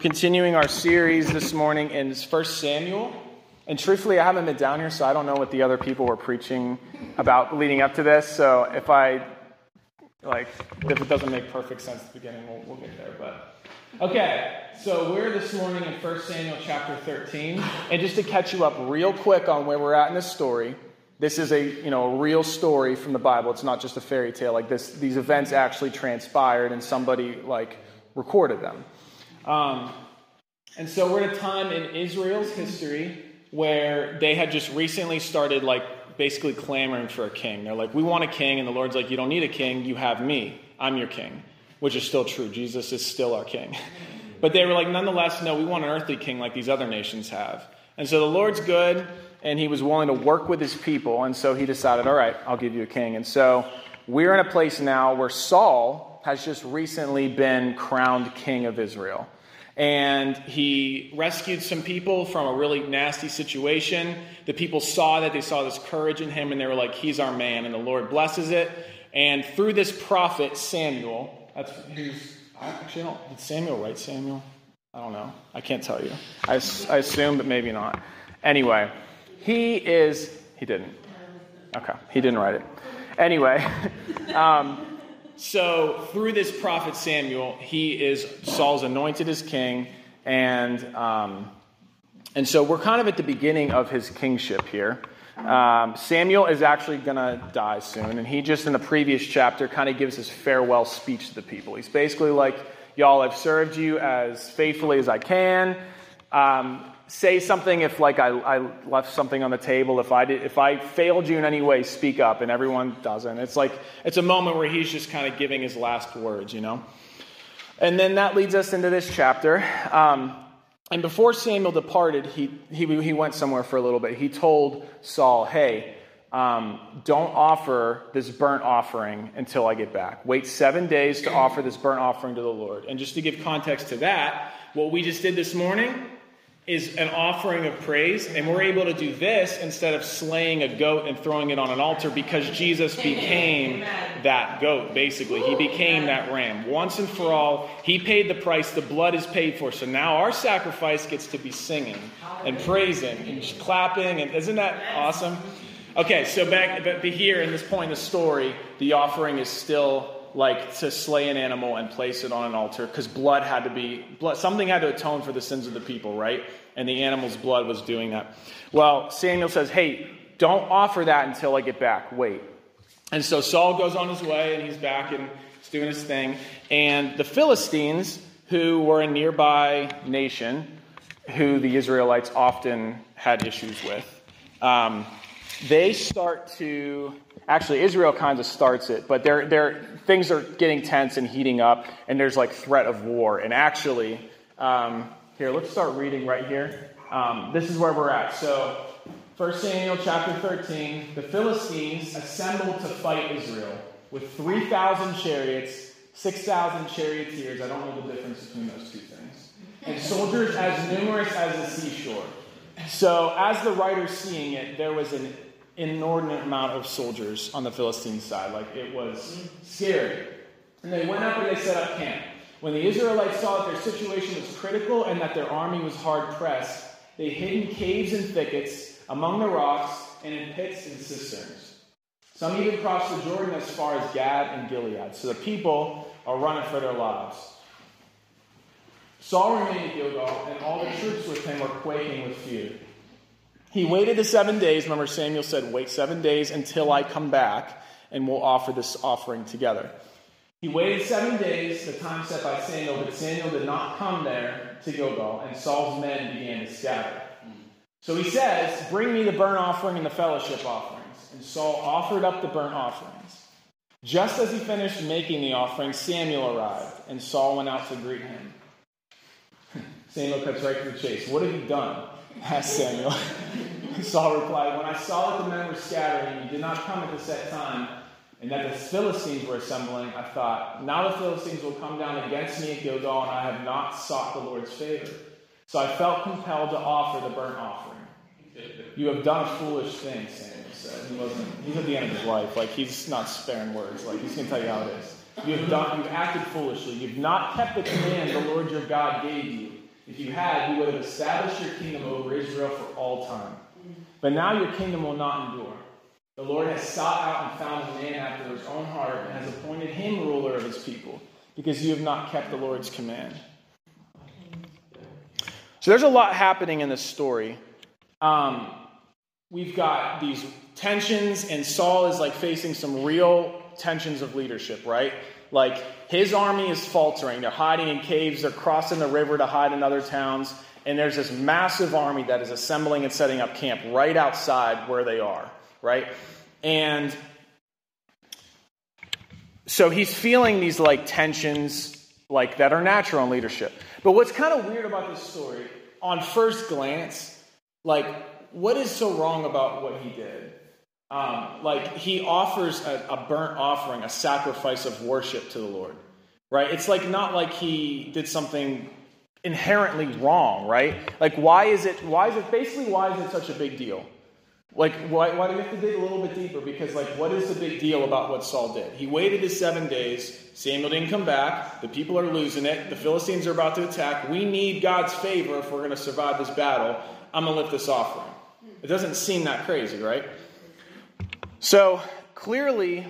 continuing our series this morning in 1 Samuel. And truthfully, I haven't been down here, so I don't know what the other people were preaching about leading up to this. So if I, like, if it doesn't make perfect sense at the beginning, we'll, we'll get there. But, okay, so we're this morning in 1 Samuel chapter 13. And just to catch you up real quick on where we're at in this story, this is a, you know, a real story from the Bible. It's not just a fairy tale. Like, this, these events actually transpired, and somebody, like, recorded them. Um, and so we're at a time in Israel's history where they had just recently started, like, basically clamoring for a king. They're like, we want a king. And the Lord's like, you don't need a king. You have me. I'm your king, which is still true. Jesus is still our king. But they were like, nonetheless, no, we want an earthly king like these other nations have. And so the Lord's good, and he was willing to work with his people. And so he decided, all right, I'll give you a king. And so we're in a place now where Saul has just recently been crowned king of Israel and he rescued some people from a really nasty situation. The people saw that, they saw this courage in him, and they were like, He's our man, and the Lord blesses it. And through this prophet, Samuel, that's who's, I actually don't, did Samuel write Samuel? I don't know. I can't tell you. I, I assume, but maybe not. Anyway, he is, he didn't. Okay, he didn't write it. Anyway, um, so, through this prophet Samuel, he is Saul's anointed as king, and, um, and so we're kind of at the beginning of his kingship here. Um, Samuel is actually going to die soon, and he just in the previous chapter kind of gives his farewell speech to the people. He's basically like, Y'all, I've served you as faithfully as I can. Um, say something if like I, I, left something on the table if i did if i failed you in any way speak up and everyone doesn't. It's like it's a moment where he's just kind of giving his last words you know? And then that leads us into this chapter. Um, and before samuel departed he, he, he went somewhere for a little bit. He told saul hey um, don't offer this burnt offering until i get back. Wait seven days to offer this burnt offering to the lord. And just to give context to that what we just did this morning is an offering of praise, and we're able to do this instead of slaying a goat and throwing it on an altar because Jesus became that goat, basically. He became that ram. Once and for all, He paid the price, the blood is paid for. So now our sacrifice gets to be singing and praising and clapping, and isn't that awesome? Okay, so back but here in this point in the story, the offering is still like to slay an animal and place it on an altar because blood had to be blood something had to atone for the sins of the people right and the animal's blood was doing that. Well samuel says hey don't offer that until i get back. Wait. And so saul goes on his way and he's back and he's doing his thing. And the philistines who were a nearby nation who the israelites often had issues with um, they start to actually Israel kind of starts it, but they're, they're, things are getting tense and heating up, and there's like threat of war. And actually, um, here, let's start reading right here. Um, this is where we're at. So, 1 Samuel chapter 13, the Philistines assembled to fight Israel with 3,000 chariots, 6,000 charioteers. I don't know the difference between those two things. And soldiers as numerous as the seashore. So, as the writer's seeing it, there was an inordinate amount of soldiers on the Philistine side. Like it was scary. And they went up and they set up camp. When the Israelites saw that their situation was critical and that their army was hard pressed, they hid in caves and thickets, among the rocks, and in pits and cisterns. Some even crossed the Jordan as far as Gad and Gilead. So the people are running for their lives. Saul remained at Gilgal, and all the troops with him were quaking with fear. He waited the seven days. Remember, Samuel said, Wait seven days until I come back, and we'll offer this offering together. He waited seven days, the time set by Samuel, but Samuel did not come there to Gilgal, and Saul's men began to scatter. So he says, Bring me the burnt offering and the fellowship offerings. And Saul offered up the burnt offerings. Just as he finished making the offering, Samuel arrived, and Saul went out to greet him. Samuel cuts right to the chase. What have you done? asked Samuel. Saul replied, When I saw that the men were scattering you did not come at the set time, and that the Philistines were assembling, I thought, Now the Philistines will come down against me at Gilgal, and I have not sought the Lord's favor. So I felt compelled to offer the burnt offering. You have done a foolish thing, Samuel said. He wasn't, he's at the end of his life. Like, he's not sparing words. Like, he's going to tell you how it is. You have done, you've acted foolishly. You've not kept the command the Lord your God gave you If you had, you would have established your kingdom over Israel for all time. But now your kingdom will not endure. The Lord has sought out and found a man after his own heart and has appointed him ruler of his people, because you have not kept the Lord's command. So there's a lot happening in this story. Um, we've got these tensions, and Saul is like facing some real tensions of leadership, right? Like his army is faltering. They're hiding in caves, they're crossing the river to hide in other towns. And there's this massive army that is assembling and setting up camp right outside where they are, right? And so he's feeling these like tensions like that are natural in leadership. But what's kind of weird about this story, on first glance, like what is so wrong about what he did? Um, like he offers a, a burnt offering, a sacrifice of worship to the Lord, right? It's like not like he did something inherently wrong, right? Like why is it? Why is it? Basically, why is it such a big deal? Like, why, why do we have to dig a little bit deeper? Because, like, what is the big deal about what Saul did? He waited his seven days. Samuel didn't come back. The people are losing it. The Philistines are about to attack. We need God's favor if we're going to survive this battle. I'm going to lift this offering. It doesn't seem that crazy, right? So, clearly,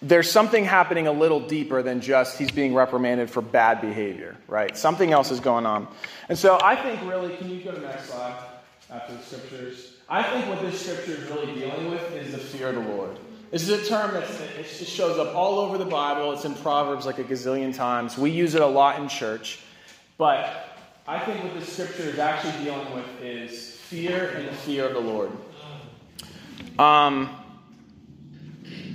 there's something happening a little deeper than just he's being reprimanded for bad behavior, right? Something else is going on. And so, I think really, can you go to the next slide? After the scriptures. I think what this scripture is really dealing with is the fear of the Lord. This is a term that it just shows up all over the Bible. It's in Proverbs like a gazillion times. We use it a lot in church. But I think what this scripture is actually dealing with is fear and the fear of the Lord. Um,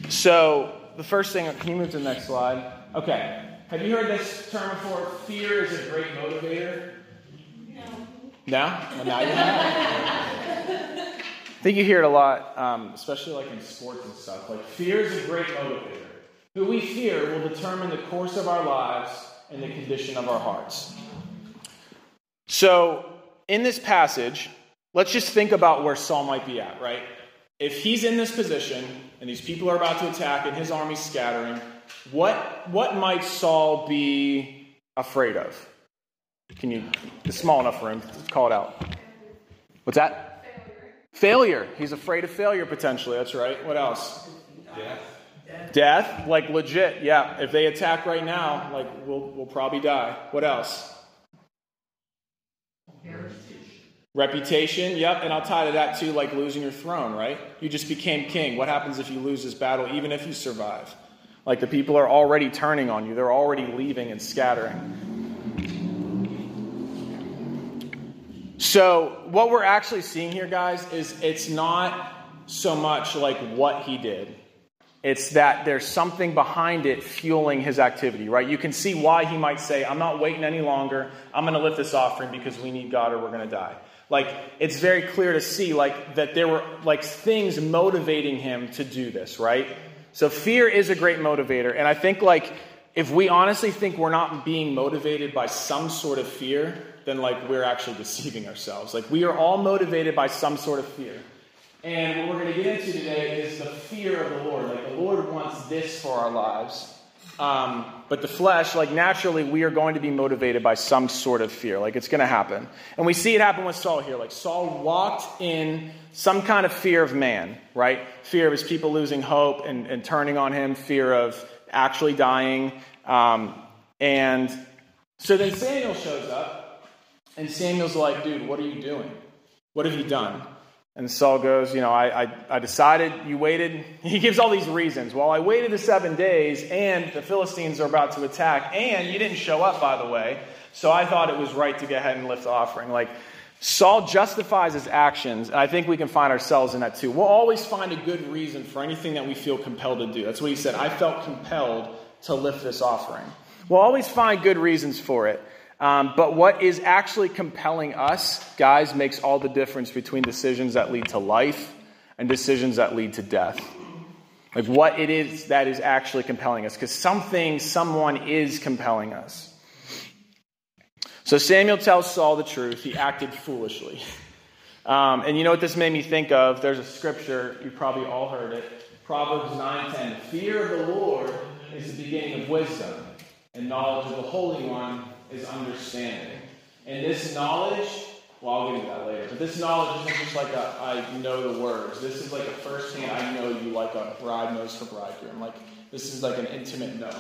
so, the first thing, can you move to the next slide? Okay. Have you heard this term before? Fear is a great motivator. No? Well, now you have. I think you hear it a lot, um, especially like in sports and stuff. Like, fear is a great motivator. Who we fear will determine the course of our lives and the condition of our hearts. So, in this passage, let's just think about where Saul might be at, right? If he's in this position and these people are about to attack and his army's scattering, what, what might Saul be afraid of? Can you, it's small enough room, call it out. What's that? Failure. failure. He's afraid of failure potentially. That's right. What else? Death. Death, like legit, yeah. If they attack right now, like we'll, we'll probably die. What else? Reputation, yep, and I'll tie to that too, like losing your throne, right? You just became king. What happens if you lose this battle, even if you survive? Like the people are already turning on you, they're already leaving and scattering. So, what we're actually seeing here, guys, is it's not so much like what he did. It's that there's something behind it fueling his activity, right? You can see why he might say, I'm not waiting any longer. I'm going to lift this offering because we need God or we're going to die. Like, it's very clear to see, like, that there were, like, things motivating him to do this, right? So, fear is a great motivator. And I think, like, if we honestly think we're not being motivated by some sort of fear, then like we're actually deceiving ourselves. Like we are all motivated by some sort of fear. And what we're going to get into today is the fear of the Lord. Like the Lord wants this for our lives. Um, but the flesh, like naturally, we are going to be motivated by some sort of fear. Like it's going to happen. And we see it happen with Saul here. Like Saul walked in some kind of fear of man, right? Fear of his people losing hope and, and turning on him, fear of actually dying. Um, and so then Samuel shows up and Samuel's like, dude, what are you doing? What have you done? And Saul goes, You know, I, I, I, decided you waited. He gives all these reasons. Well, I waited the seven days, and the Philistines are about to attack, and you didn't show up, by the way. So I thought it was right to go ahead and lift the offering. Like, Saul justifies his actions, and I think we can find ourselves in that too. We'll always find a good reason for anything that we feel compelled to do. That's what he said. I felt compelled to lift this offering. We'll always find good reasons for it. Um, but what is actually compelling us, guys, makes all the difference between decisions that lead to life and decisions that lead to death. Like what it is that is actually compelling us, because something, someone is compelling us. So Samuel tells Saul the truth. He acted foolishly. Um, and you know what this made me think of? There's a scripture, you probably all heard it. Proverbs 9:10. Fear of the Lord is the beginning of wisdom, and knowledge of the Holy One understanding. And this knowledge, well, I'll get into that later, but this knowledge isn't just like a, I know the words. This is like a first firsthand, I know you like a bride knows her bridegroom. Like, this is like an intimate know.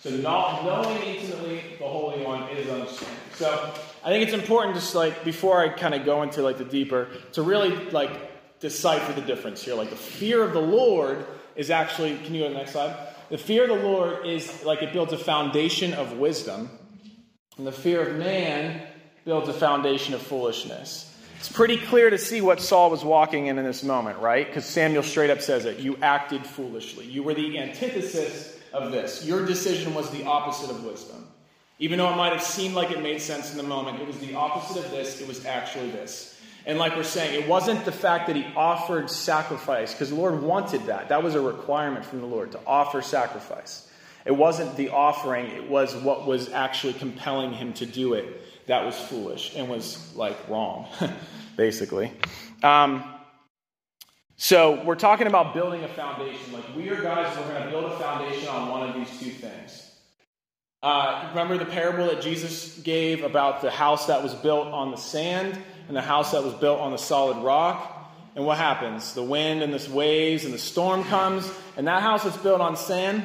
So not knowing intimately the Holy One is understanding. So I think it's important just like before I kind of go into like the deeper to really like decipher the difference here. Like the fear of the Lord is actually can you go to the next slide? The fear of the Lord is like it builds a foundation of wisdom, and the fear of man builds a foundation of foolishness. It's pretty clear to see what Saul was walking in in this moment, right? Because Samuel straight up says it. You acted foolishly. You were the antithesis of this. Your decision was the opposite of wisdom. Even though it might have seemed like it made sense in the moment, it was the opposite of this. It was actually this. And like we're saying, it wasn't the fact that he offered sacrifice, because the Lord wanted that. That was a requirement from the Lord to offer sacrifice. It wasn't the offering, it was what was actually compelling him to do it that was foolish and was like wrong, basically. Um, so we're talking about building a foundation. Like we are guys, we're going to build a foundation on one of these two things. Uh, remember the parable that Jesus gave about the house that was built on the sand and the house that was built on the solid rock? And what happens? The wind and the waves and the storm comes, and that house that's built on sand,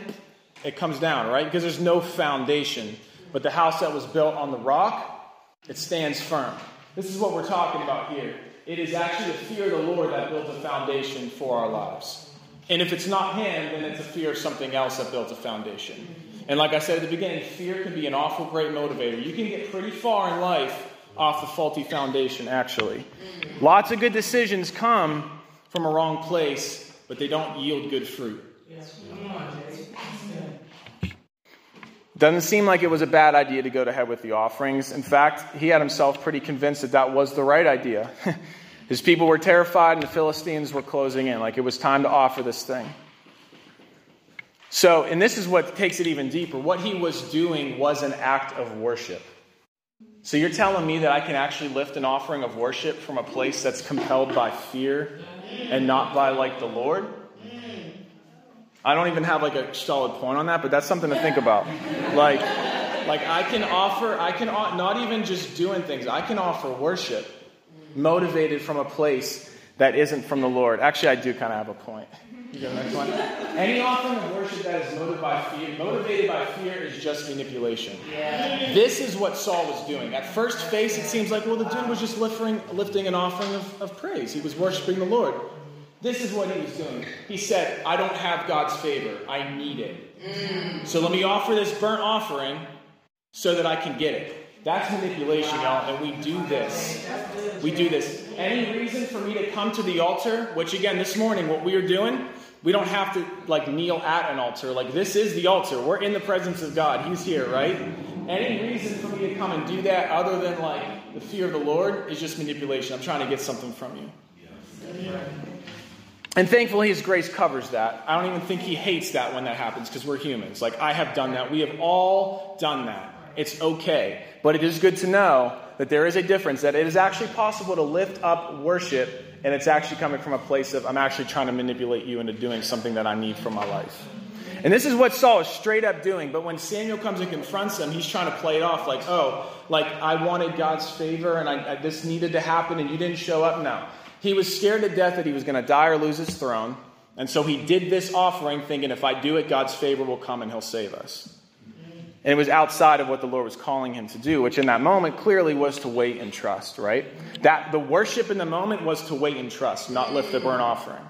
it comes down, right? Because there's no foundation. But the house that was built on the rock, it stands firm. This is what we're talking about here. It is actually the fear of the Lord that builds a foundation for our lives. And if it's not Him, then it's a fear of something else that builds a foundation. And like I said at the beginning, fear can be an awful great motivator. You can get pretty far in life off a faulty foundation, actually. Lots of good decisions come from a wrong place, but they don't yield good fruit. Doesn't seem like it was a bad idea to go to head with the offerings. In fact, he had himself pretty convinced that that was the right idea. His people were terrified, and the Philistines were closing in, like it was time to offer this thing. So, and this is what takes it even deeper. What he was doing was an act of worship. So, you're telling me that I can actually lift an offering of worship from a place that's compelled by fear and not by like the Lord? I don't even have like a solid point on that, but that's something to think about. Like, like I can offer, I can not even just doing things. I can offer worship motivated from a place that isn't from the Lord. Actually, I do kind of have a point. You go next one. Any offering of worship that is motivated by fear, motivated by fear is just manipulation. Yeah. This is what Saul was doing. At first face, it seems like, well, the dude was just lifting, lifting an offering of, of praise. He was worshiping the Lord. This is what he was doing. He said, I don't have God's favor. I need it. So let me offer this burnt offering so that I can get it. That's manipulation, y'all, and we do this. We do this. Any reason for me to come to the altar, which again, this morning, what we are doing, we don't have to like kneel at an altar. Like this is the altar. We're in the presence of God. He's here, right? Any reason for me to come and do that other than like the fear of the Lord is just manipulation. I'm trying to get something from you. And thankfully, His grace covers that. I don't even think He hates that when that happens because we're humans. Like, I have done that. We have all done that. It's okay. But it is good to know that there is a difference, that it is actually possible to lift up worship, and it's actually coming from a place of, I'm actually trying to manipulate you into doing something that I need for my life. And this is what Saul is straight up doing. But when Samuel comes and confronts him, he's trying to play it off like, oh, like I wanted God's favor and I, I, this needed to happen and you didn't show up. No. He was scared to death that he was going to die or lose his throne. And so he did this offering thinking if I do it, God's favor will come and he'll save us. And it was outside of what the Lord was calling him to do, which in that moment clearly was to wait and trust, right? That the worship in the moment was to wait and trust, not lift the burnt offering.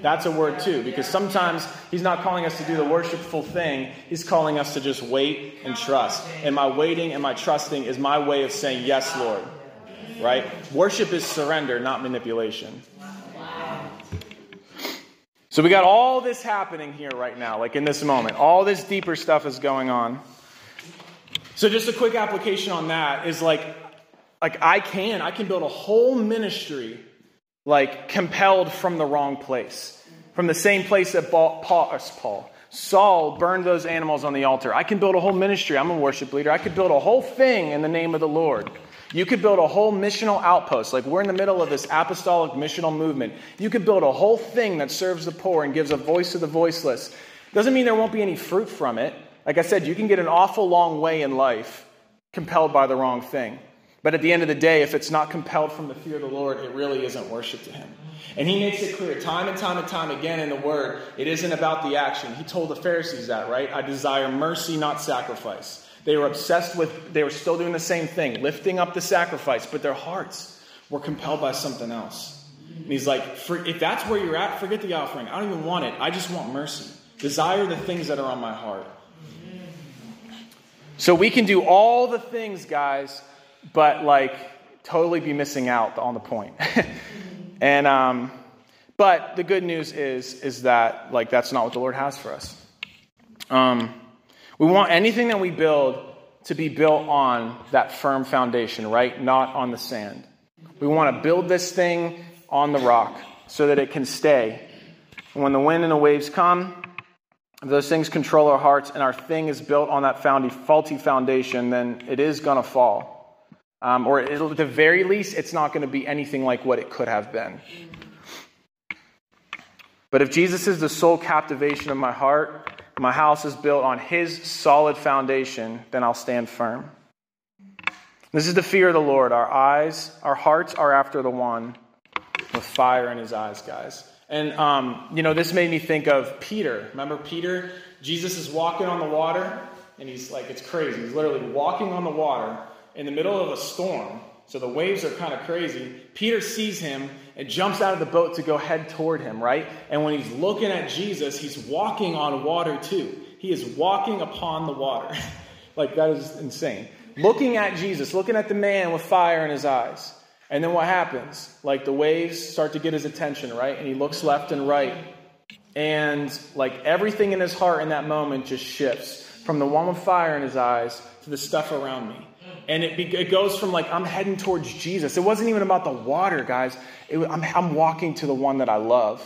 That's a word too, because sometimes he's not calling us to do the worshipful thing. He's calling us to just wait and trust. And my waiting and my trusting is my way of saying, Yes, Lord right? Worship is surrender, not manipulation. So we got all this happening here right now, like in this moment. All this deeper stuff is going on. So just a quick application on that is like like I can I can build a whole ministry like compelled from the wrong place. From the same place that Paul, uh, Paul Saul burned those animals on the altar. I can build a whole ministry. I'm a worship leader. I could build a whole thing in the name of the Lord. You could build a whole missional outpost. Like we're in the middle of this apostolic missional movement. You could build a whole thing that serves the poor and gives a voice to the voiceless. Doesn't mean there won't be any fruit from it. Like I said, you can get an awful long way in life compelled by the wrong thing. But at the end of the day, if it's not compelled from the fear of the Lord, it really isn't worship to Him. And He makes it clear time and time and time again in the Word, it isn't about the action. He told the Pharisees that, right? I desire mercy, not sacrifice. They were obsessed with, they were still doing the same thing, lifting up the sacrifice, but their hearts were compelled by something else. And He's like, if that's where you're at, forget the offering. I don't even want it. I just want mercy. Desire the things that are on my heart. So we can do all the things, guys, but like totally be missing out on the point. and um, but the good news is is that like that's not what the Lord has for us. Um, we want anything that we build to be built on that firm foundation, right? Not on the sand. We want to build this thing on the rock so that it can stay. And when the wind and the waves come, those things control our hearts and our thing is built on that faulty foundation, then it is going to fall. Um, or at the very least, it's not going to be anything like what it could have been. But if Jesus is the sole captivation of my heart, my house is built on his solid foundation, then I'll stand firm. This is the fear of the Lord. Our eyes, our hearts are after the one with fire in his eyes, guys. And, um, you know, this made me think of Peter. Remember Peter? Jesus is walking on the water, and he's like, it's crazy. He's literally walking on the water in the middle of a storm. So the waves are kind of crazy. Peter sees him and jumps out of the boat to go head toward him, right? And when he's looking at Jesus, he's walking on water too. He is walking upon the water. like, that is insane. Looking at Jesus, looking at the man with fire in his eyes. And then what happens? Like, the waves start to get his attention, right? And he looks left and right. And, like, everything in his heart in that moment just shifts from the one with fire in his eyes to the stuff around me. And it, be, it goes from like, I'm heading towards Jesus. It wasn't even about the water, guys. It, I'm, I'm walking to the one that I love.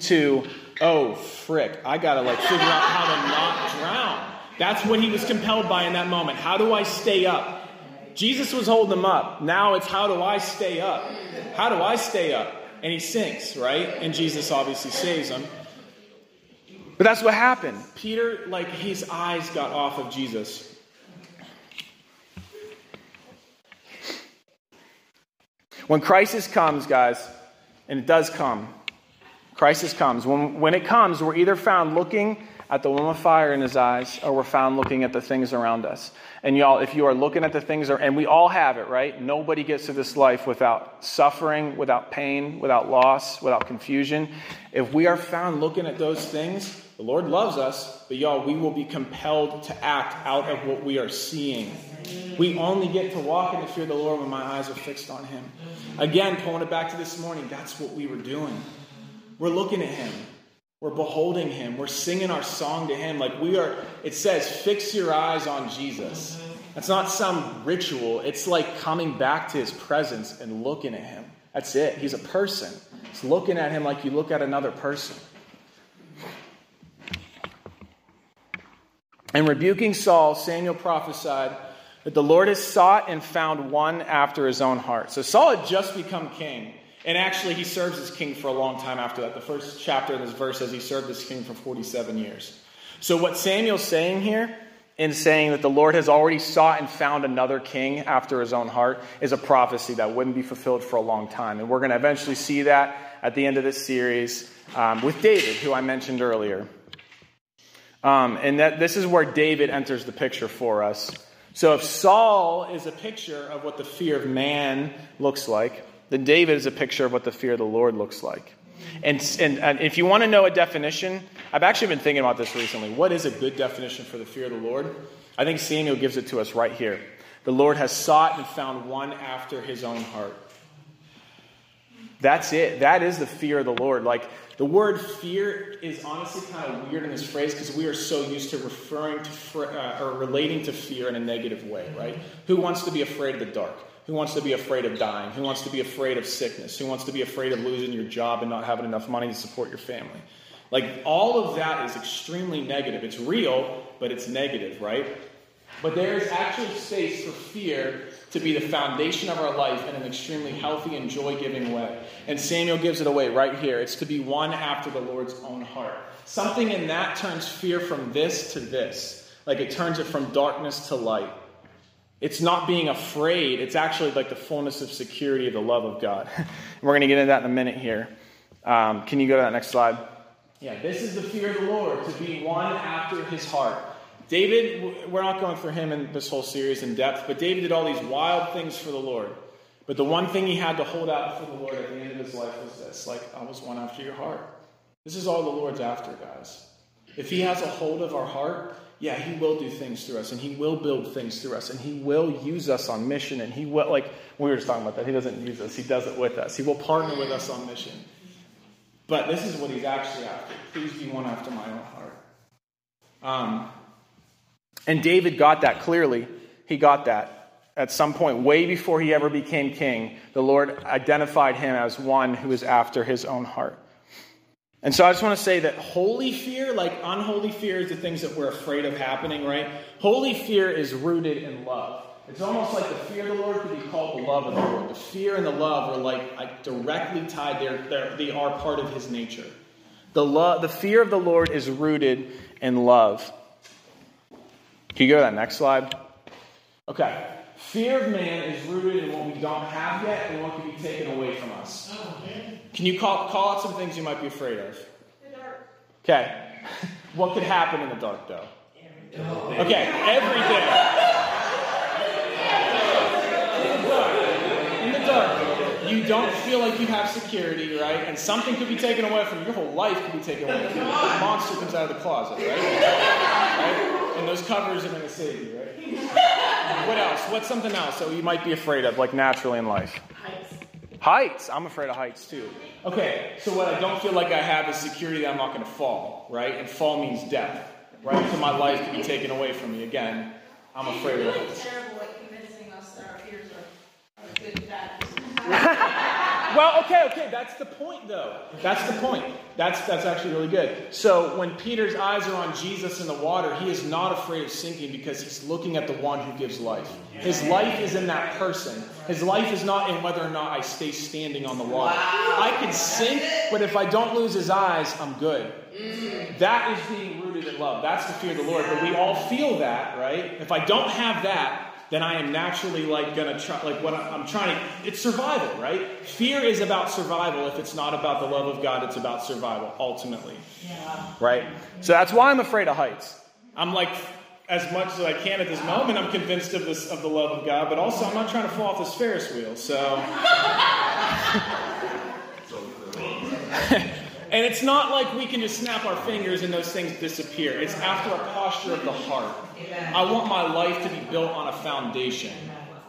To, oh, frick, I got to like figure out how to not drown. That's what he was compelled by in that moment. How do I stay up? Jesus was holding him up. Now it's how do I stay up? How do I stay up? And he sinks, right? And Jesus obviously saves him. But that's what happened. Peter, like, his eyes got off of Jesus. When crisis comes, guys, and it does come, crisis comes. When, when it comes, we're either found looking at the one with fire in his eyes, or we're found looking at the things around us. And y'all, if you are looking at the things, and we all have it, right? Nobody gets to this life without suffering, without pain, without loss, without confusion. If we are found looking at those things, the Lord loves us, but y'all, we will be compelled to act out of what we are seeing. We only get to walk in the fear of the Lord when my eyes are fixed on Him. Again, pulling it back to this morning, that's what we were doing. We're looking at Him. We're beholding Him. We're singing our song to Him. Like we are, it says, fix your eyes on Jesus. That's not some ritual. It's like coming back to His presence and looking at Him. That's it. He's a person. It's looking at Him like you look at another person. And rebuking Saul, Samuel prophesied that the Lord has sought and found one after his own heart. So Saul had just become king. And actually, he serves as king for a long time after that. The first chapter of this verse says he served as king for 47 years. So, what Samuel's saying here, in saying that the Lord has already sought and found another king after his own heart, is a prophecy that wouldn't be fulfilled for a long time. And we're going to eventually see that at the end of this series um, with David, who I mentioned earlier. Um, and that this is where David enters the picture for us. So if Saul is a picture of what the fear of man looks like, then David is a picture of what the fear of the Lord looks like. And, and, and, if you want to know a definition, I've actually been thinking about this recently. What is a good definition for the fear of the Lord? I think Samuel gives it to us right here. The Lord has sought and found one after his own heart. That's it. That is the fear of the Lord. Like the word fear is honestly kind of weird in this phrase because we are so used to referring to uh, or relating to fear in a negative way, right? Who wants to be afraid of the dark? Who wants to be afraid of dying? Who wants to be afraid of sickness? Who wants to be afraid of losing your job and not having enough money to support your family? Like all of that is extremely negative. It's real, but it's negative, right? But there is actually space for fear to be the foundation of our life in an extremely healthy and joy giving way. And Samuel gives it away right here. It's to be one after the Lord's own heart. Something in that turns fear from this to this, like it turns it from darkness to light. It's not being afraid. It's actually like the fullness of security of the love of God. and we're going to get into that in a minute here. Um, can you go to that next slide? Yeah, this is the fear of the Lord, to be one after his heart. David, we're not going for him in this whole series in depth, but David did all these wild things for the Lord. But the one thing he had to hold out for the Lord at the end of his life was this like, I was one after your heart. This is all the Lord's after, guys. If he has a hold of our heart, yeah, he will do things through us and he will build things through us and he will use us on mission and he will, like we were just talking about that, he doesn't use us, he does it with us. He will partner with us on mission. But this is what he's actually after. Please be one after my own heart. Um, and David got that clearly. He got that at some point, way before he ever became king. The Lord identified him as one who is after his own heart. And so I just want to say that holy fear, like unholy fear, is the things that we're afraid of happening, right? Holy fear is rooted in love. It's almost like the fear of the Lord could be called the love of the Lord. The fear and the love are like, like directly tied. They're, they're, they are part of his nature. The, love, the fear of the Lord is rooted in love. Can you go to that next slide? Okay. Fear of man is rooted in what we don't have yet and what can be taken away from us. Oh, Can you call, call out some things you might be afraid of? The dark. Okay. What could happen in the dark, though? Everything. Okay, everything. In the dark, you don't feel like you have security, right? And something could be taken away from you. Your whole life could be taken away from you. A monster comes out of the closet, right? right? And those covers are going to save you, right? What else? What's something else that you might be afraid of, like naturally in life? Heights. Heights. I'm afraid of heights too. Okay, so what I don't feel like I have is security that I'm not going to fall, right? And fall means death, right? So my life can be taken away from me. Again, I'm afraid of You're heights. terrible at convincing us that our fears are, are good factors. Well, okay, okay, that's the point though. That's the point. That's that's actually really good. So when Peter's eyes are on Jesus in the water, he is not afraid of sinking because he's looking at the one who gives life. His life is in that person. His life is not in whether or not I stay standing on the water. I can sink, but if I don't lose his eyes, I'm good. That is being rooted in love. That's the fear of the Lord. But we all feel that, right? If I don't have that, then I am naturally like gonna try like what I'm trying to it's survival, right? Fear is about survival. If it's not about the love of God, it's about survival, ultimately. Right? So that's why I'm afraid of heights. I'm like as much as I can at this moment, I'm convinced of this of the love of God, but also I'm not trying to fall off this Ferris wheel. So And it's not like we can just snap our fingers and those things disappear. It's after a posture of the heart. I want my life to be built on a foundation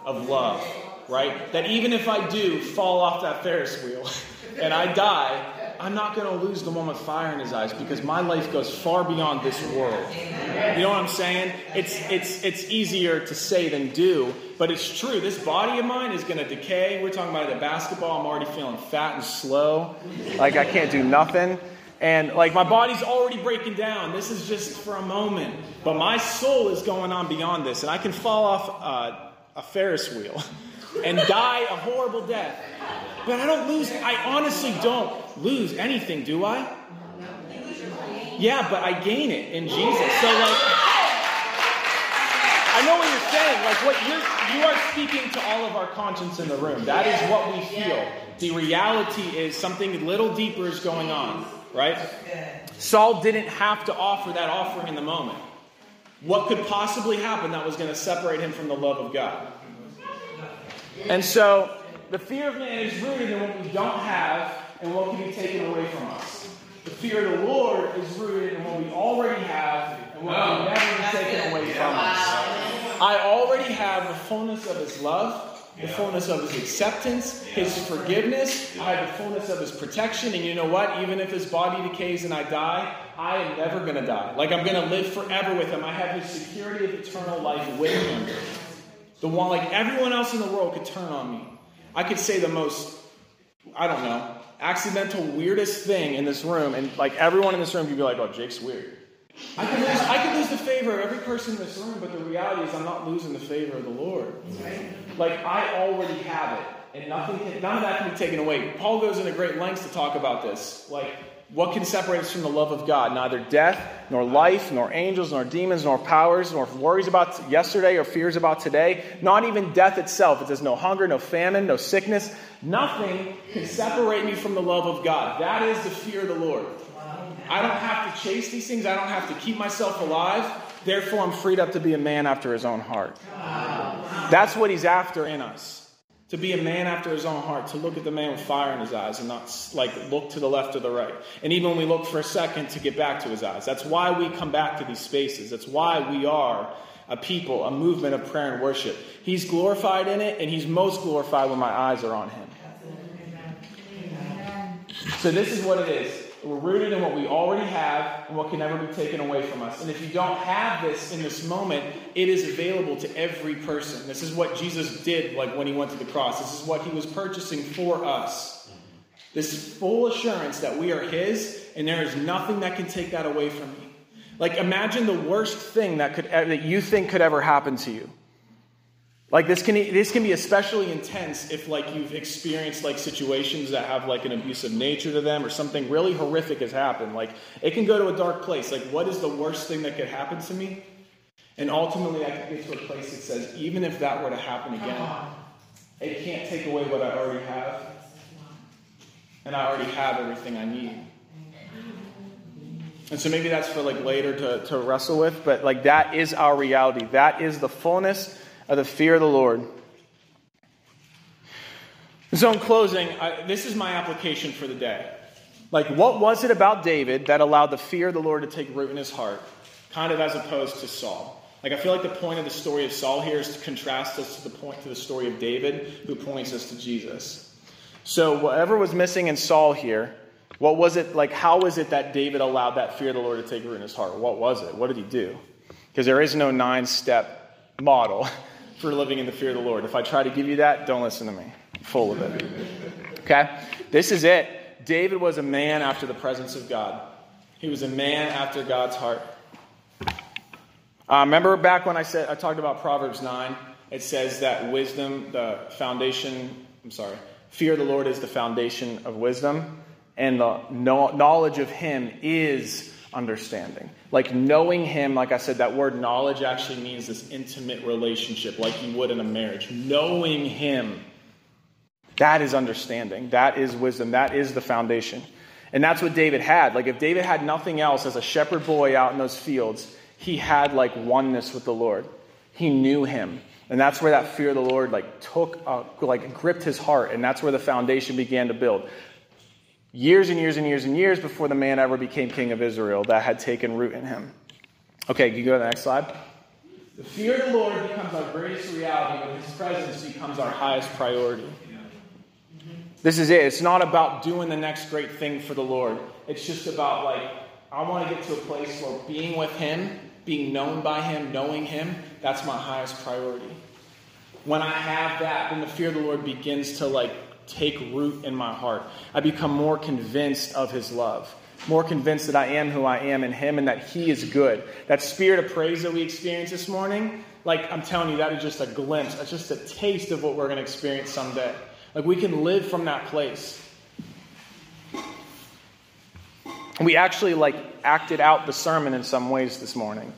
of love, right? That even if I do fall off that Ferris wheel and I die, I'm not going to lose the with fire in his eyes because my life goes far beyond this world. You know what I'm saying? It's, it's, it's easier to say than do, but it's true. This body of mine is going to decay. We're talking about the basketball. I'm already feeling fat and slow. Like I can't do nothing. And like my body's already breaking down. This is just for a moment. But my soul is going on beyond this. And I can fall off uh, a Ferris wheel and die a horrible death. But I don't lose, I honestly don't lose anything, do I? Yeah, but I gain it in Jesus. So like I know what you're saying. Like what you're you are speaking to all of our conscience in the room. That is what we feel. The reality is something a little deeper is going on, right? Saul didn't have to offer that offering in the moment. What could possibly happen that was going to separate him from the love of God? And so the fear of man is rooted in what we don't have and what can be taken away from us. The fear of the Lord is rooted in what we already have and what can oh. never be taken away from us. I already have the fullness of His love, the fullness of His acceptance, His forgiveness. I have the fullness of His protection. And you know what? Even if His body decays and I die, I am never going to die. Like I'm going to live forever with Him. I have His security of eternal life with Him. The one, like everyone else in the world, could turn on me. I could say the most, I don't know, accidental, weirdest thing in this room, and like everyone in this room could be like, oh, Jake's weird. I could, lose, I could lose the favor of every person in this room, but the reality is I'm not losing the favor of the Lord. Like I already have it, and nothing, none of that can be taken away. Paul goes into great lengths to talk about this. Like what can separate us from the love of God? Neither death, nor life, nor angels, nor demons, nor powers, nor worries about yesterday or fears about today. Not even death itself. It says no hunger, no famine, no sickness. Nothing can separate me from the love of God. That is the fear of the Lord. I don't have to chase these things. I don't have to keep myself alive. Therefore, I'm freed up to be a man after his own heart. That's what he's after in us to be a man after his own heart, to look at the man with fire in his eyes and not like look to the left or the right. And even when we look for a second to get back to his eyes. That's why we come back to these spaces. That's why we are a people, a movement of prayer and worship. He's glorified in it, and he's most glorified when my eyes are on him. So, this is what it is. We're rooted in what we already have and what can never be taken away from us. And if you don't have this in this moment, it is available to every person. This is what Jesus did like when he went to the cross. This is what he was purchasing for us. This full assurance that we are his and there is nothing that can take that away from me. Like imagine the worst thing that could that you think could ever happen to you. Like this can this can be especially intense if like you've experienced like situations that have like an abusive nature to them or something really horrific has happened. Like it can go to a dark place. Like what is the worst thing that could happen to me? And ultimately I can get to a place that says even if that were to happen again, it can't take away what I already have. And I already have everything I need. And so maybe that's for like later to, to wrestle with, but like that is our reality. That is the fullness of the fear of the Lord. So, in closing, I, this is my application for the day. Like, what was it about David that allowed the fear of the Lord to take root in his heart, kind of as opposed to Saul? Like, I feel like the point of the story of Saul here is to contrast us to the point to the story of David, who points us to Jesus. So, whatever was missing in Saul here, what was it like? How was it that David allowed that fear of the Lord to take root in his heart? What was it? What did he do? Because there is no nine step model for living in the fear of the Lord. If I try to give you that, don't listen to me. I'm full of it. Okay? This is it. David was a man after the presence of God. He was a man after God's heart. Uh, remember back when I said I talked about Proverbs 9? It says that wisdom, the foundation, I'm sorry, fear of the Lord is the foundation of wisdom, and the knowledge of him is understanding. Like knowing Him, like I said, that word knowledge actually means this intimate relationship, like you would in a marriage. Knowing Him, that is understanding. That is wisdom. That is the foundation. And that's what David had. Like if David had nothing else as a shepherd boy out in those fields, he had like oneness with the Lord. He knew Him. And that's where that fear of the Lord like took, uh, like gripped his heart, and that's where the foundation began to build years and years and years and years before the man ever became king of Israel that had taken root in him. Okay, can you go to the next slide? The fear of the Lord becomes our greatest reality, but his presence becomes our highest priority. This is it. It's not about doing the next great thing for the Lord. It's just about, like, I want to get to a place where being with him, being known by him, knowing him, that's my highest priority. When I have that, then the fear of the Lord begins to, like, take root in my heart. I become more convinced of his love, more convinced that I am who I am in him and that he is good. That spirit of praise that we experienced this morning, like I'm telling you, that is just a glimpse, it's just a taste of what we're going to experience someday. Like we can live from that place. We actually like acted out the sermon in some ways this morning.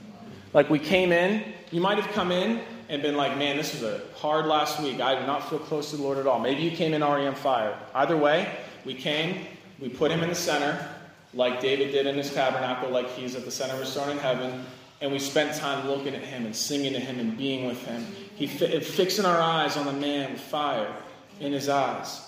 Like we came in, you might have come in and been like, man, this was a hard last week. I did not feel close to the Lord at all. Maybe you came in already on fire. Either way, we came, we put him in the center, like David did in his tabernacle, like he's at the center of his throne in heaven, and we spent time looking at him and singing to him and being with him. He fi- fixing our eyes on the man with fire in his eyes.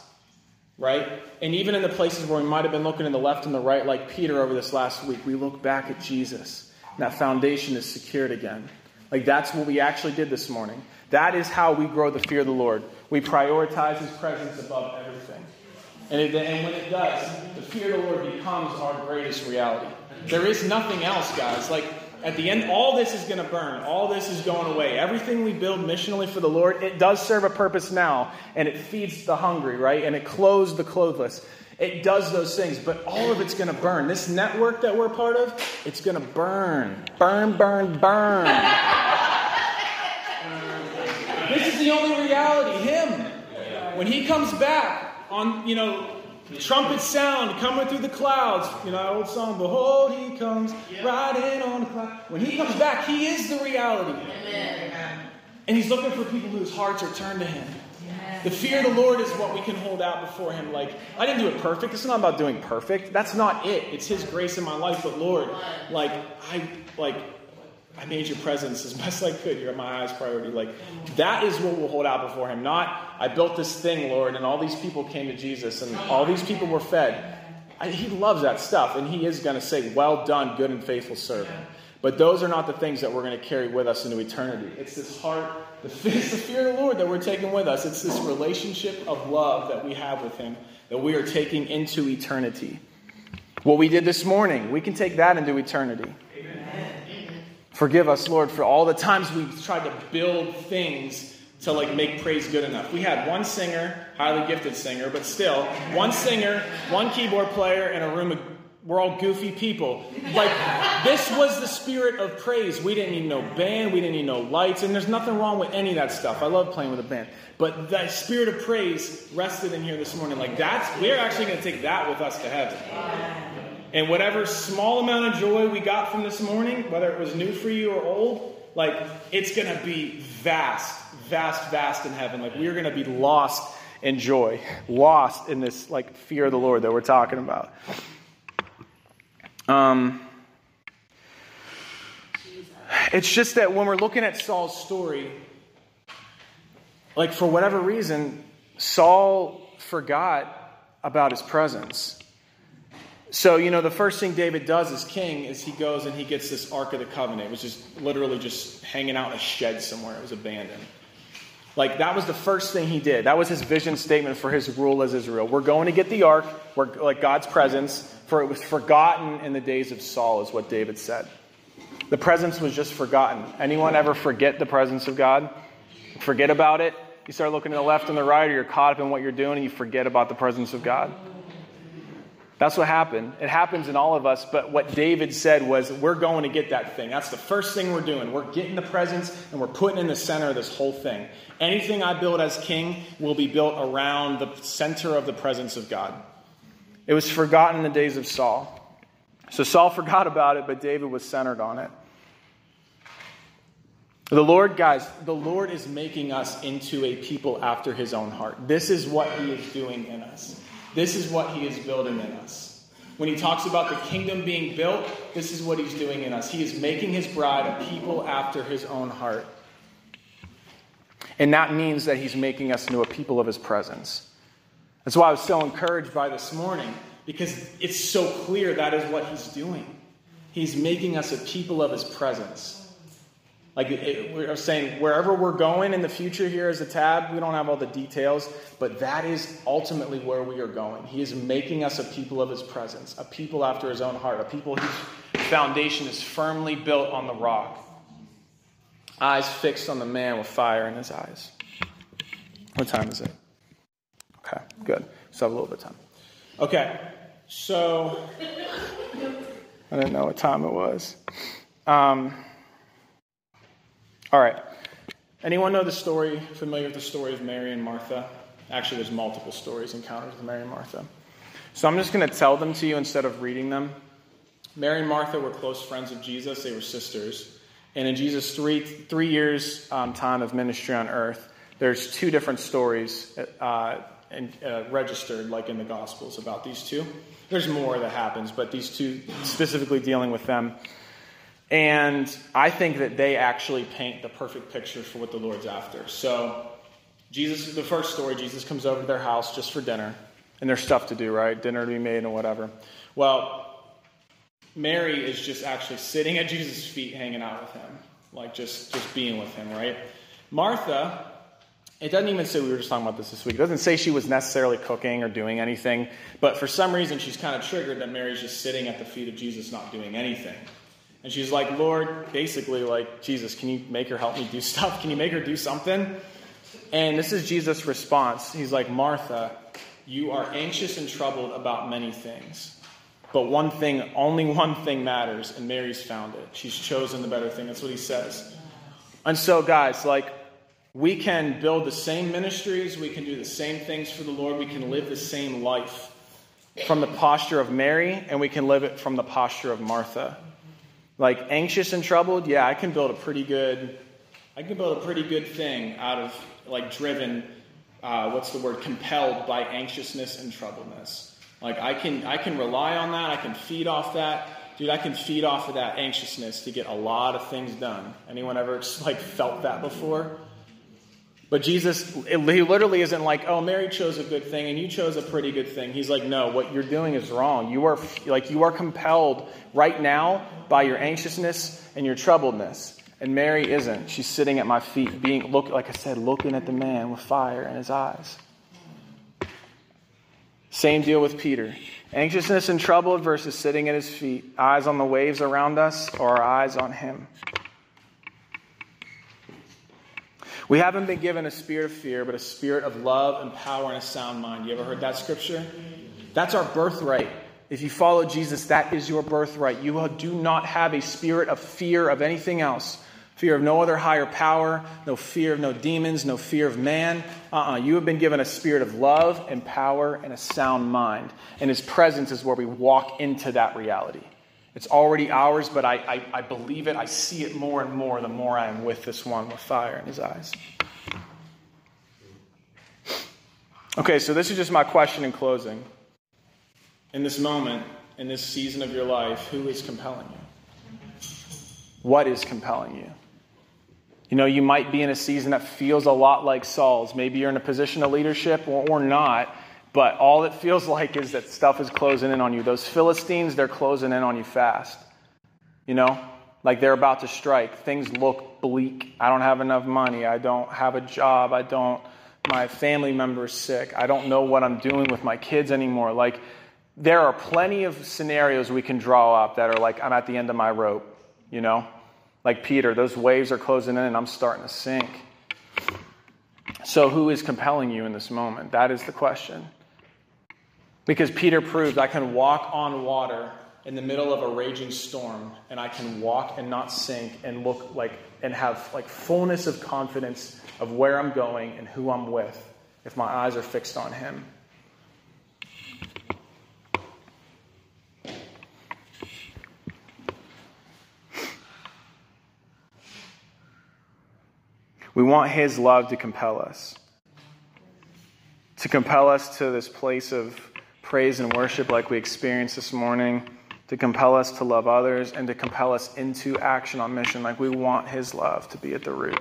Right? And even in the places where we might have been looking in the left and the right, like Peter over this last week, we look back at Jesus. And that foundation is secured again. Like that's what we actually did this morning. That is how we grow the fear of the Lord. We prioritize His presence above everything. And, it, and when it does, the fear of the Lord becomes our greatest reality. There is nothing else, guys. Like at the end, all this is going to burn. All this is going away. Everything we build missionally for the Lord, it does serve a purpose now, and it feeds the hungry, right? And it clothes the clothless. It does those things, but all of it's going to burn. This network that we're part of, it's going to burn. Burn, burn, burn. The only reality. Him. When he comes back on, you know, Trumpet sound coming through the clouds. You know, old song, Behold, he comes riding on the cloud. When he comes back, he is the reality. Amen. And he's looking for people whose hearts are turned to him. The fear of the Lord is what we can hold out before Him. Like, I didn't do it perfect. Is not about doing perfect. That's not it. It's His grace in my life. But Lord, like, I like I made your presence as best I could. You're my highest priority. Like, that is what we'll hold out before Him. Not, I built this thing, Lord, and all these people came to Jesus, and all these people were fed. I, he loves that stuff, and He is going to say, Well done, good and faithful servant. But those are not the things that we're going to carry with us into eternity. It's this heart, the, it's the fear of the Lord that we're taking with us. It's this relationship of love that we have with Him that we are taking into eternity. What we did this morning, we can take that into eternity. Forgive us, Lord, for all the times we've tried to build things to like make praise good enough. We had one singer, highly gifted singer, but still, one singer, one keyboard player, and a room of we're all goofy people. Like, this was the spirit of praise. We didn't need no band, we didn't need no lights, and there's nothing wrong with any of that stuff. I love playing with a band. But that spirit of praise rested in here this morning. Like, that's, we're actually going to take that with us to heaven. And whatever small amount of joy we got from this morning, whether it was new for you or old, like it's going to be vast, vast, vast in heaven. Like we're going to be lost in joy, lost in this like fear of the Lord that we're talking about. Um, it's just that when we're looking at Saul's story, like for whatever reason, Saul forgot about his presence. So, you know, the first thing David does as king is he goes and he gets this Ark of the Covenant, which is literally just hanging out in a shed somewhere. It was abandoned. Like, that was the first thing he did. That was his vision statement for his rule as Israel. We're going to get the Ark, we're, like God's presence, for it was forgotten in the days of Saul, is what David said. The presence was just forgotten. Anyone ever forget the presence of God? Forget about it? You start looking to the left and the right, or you're caught up in what you're doing, and you forget about the presence of God. That's what happened. It happens in all of us, but what David said was, We're going to get that thing. That's the first thing we're doing. We're getting the presence and we're putting in the center of this whole thing. Anything I build as king will be built around the center of the presence of God. It was forgotten in the days of Saul. So Saul forgot about it, but David was centered on it. The Lord, guys, the Lord is making us into a people after his own heart. This is what he is doing in us. This is what he is building in us. When he talks about the kingdom being built, this is what he's doing in us. He is making his bride a people after his own heart. And that means that he's making us into a people of his presence. That's why I was so encouraged by this morning, because it's so clear that is what he's doing. He's making us a people of his presence. Like it, we're saying, wherever we're going in the future here as a tab, we don't have all the details, but that is ultimately where we are going. He is making us a people of his presence, a people after his own heart, a people whose foundation is firmly built on the rock. Eyes fixed on the man with fire in his eyes. What time is it? Okay, good. Have a little bit of time. Okay, so I didn't know what time it was. Um, all right. Anyone know the story, familiar with the story of Mary and Martha? Actually, there's multiple stories, encounters with Mary and Martha. So I'm just going to tell them to you instead of reading them. Mary and Martha were close friends of Jesus, they were sisters. And in Jesus' three, three years' um, time of ministry on earth, there's two different stories uh, and, uh, registered, like in the Gospels, about these two. There's more that happens, but these two specifically dealing with them. And I think that they actually paint the perfect picture for what the Lord's after. So, Jesus, is the first story, Jesus comes over to their house just for dinner. And there's stuff to do, right? Dinner to be made and whatever. Well, Mary is just actually sitting at Jesus' feet, hanging out with him, like just, just being with him, right? Martha, it doesn't even say, we were just talking about this this week, it doesn't say she was necessarily cooking or doing anything, but for some reason she's kind of triggered that Mary's just sitting at the feet of Jesus, not doing anything. And she's like, Lord, basically, like, Jesus, can you make her help me do stuff? Can you make her do something? And this is Jesus' response. He's like, Martha, you are anxious and troubled about many things. But one thing, only one thing matters, and Mary's found it. She's chosen the better thing. That's what he says. And so, guys, like, we can build the same ministries, we can do the same things for the Lord, we can live the same life. from the posture of Mary, and we can live it from the posture of Martha. Like anxious and troubled, yeah, I can build a pretty good, I can build a pretty good thing out of like driven, uh, what's the word, compelled by anxiousness and troubledness. Like I can, I can rely on that. I can feed off that dude, I can feed off of that anxiousness to get a lot of things done. Anyone ever like felt that before? But Jesus, he literally isn't like, oh, Mary chose a good thing and you chose a pretty good thing. He's like, no, what you're doing is wrong. You are like you are compelled right now by your anxiousness and your troubledness. And Mary isn't. She's sitting at my feet, being look like I said, looking at the man with fire in his eyes. Same deal with Peter. Anxiousness and trouble versus sitting at his feet, eyes on the waves around us or eyes on him. We haven't been given a spirit of fear, but a spirit of love and power and a sound mind. You ever heard that scripture? That's our birthright. If you follow Jesus, that is your birthright. You do not have a spirit of fear of anything else fear of no other higher power, no fear of no demons, no fear of man. Uh-uh. You have been given a spirit of love and power and a sound mind. And his presence is where we walk into that reality. It's already ours, but I, I, I believe it. I see it more and more the more I am with this one with fire in his eyes. Okay, so this is just my question in closing. In this moment, in this season of your life, who is compelling you? What is compelling you? You know, you might be in a season that feels a lot like Saul's. Maybe you're in a position of leadership or, or not, but all it feels like is that stuff is closing in on you. Those Philistines, they're closing in on you fast. You know, like they're about to strike. Things look bleak. I don't have enough money. I don't have a job. I don't, my family member's sick. I don't know what I'm doing with my kids anymore. Like, there are plenty of scenarios we can draw up that are like, I'm at the end of my rope, you know? Like Peter, those waves are closing in and I'm starting to sink. So, who is compelling you in this moment? That is the question. Because Peter proved I can walk on water in the middle of a raging storm and I can walk and not sink and look like and have like fullness of confidence of where I'm going and who I'm with if my eyes are fixed on him. We want His love to compel us, to compel us to this place of praise and worship like we experienced this morning, to compel us to love others, and to compel us into action on mission like we want His love to be at the root.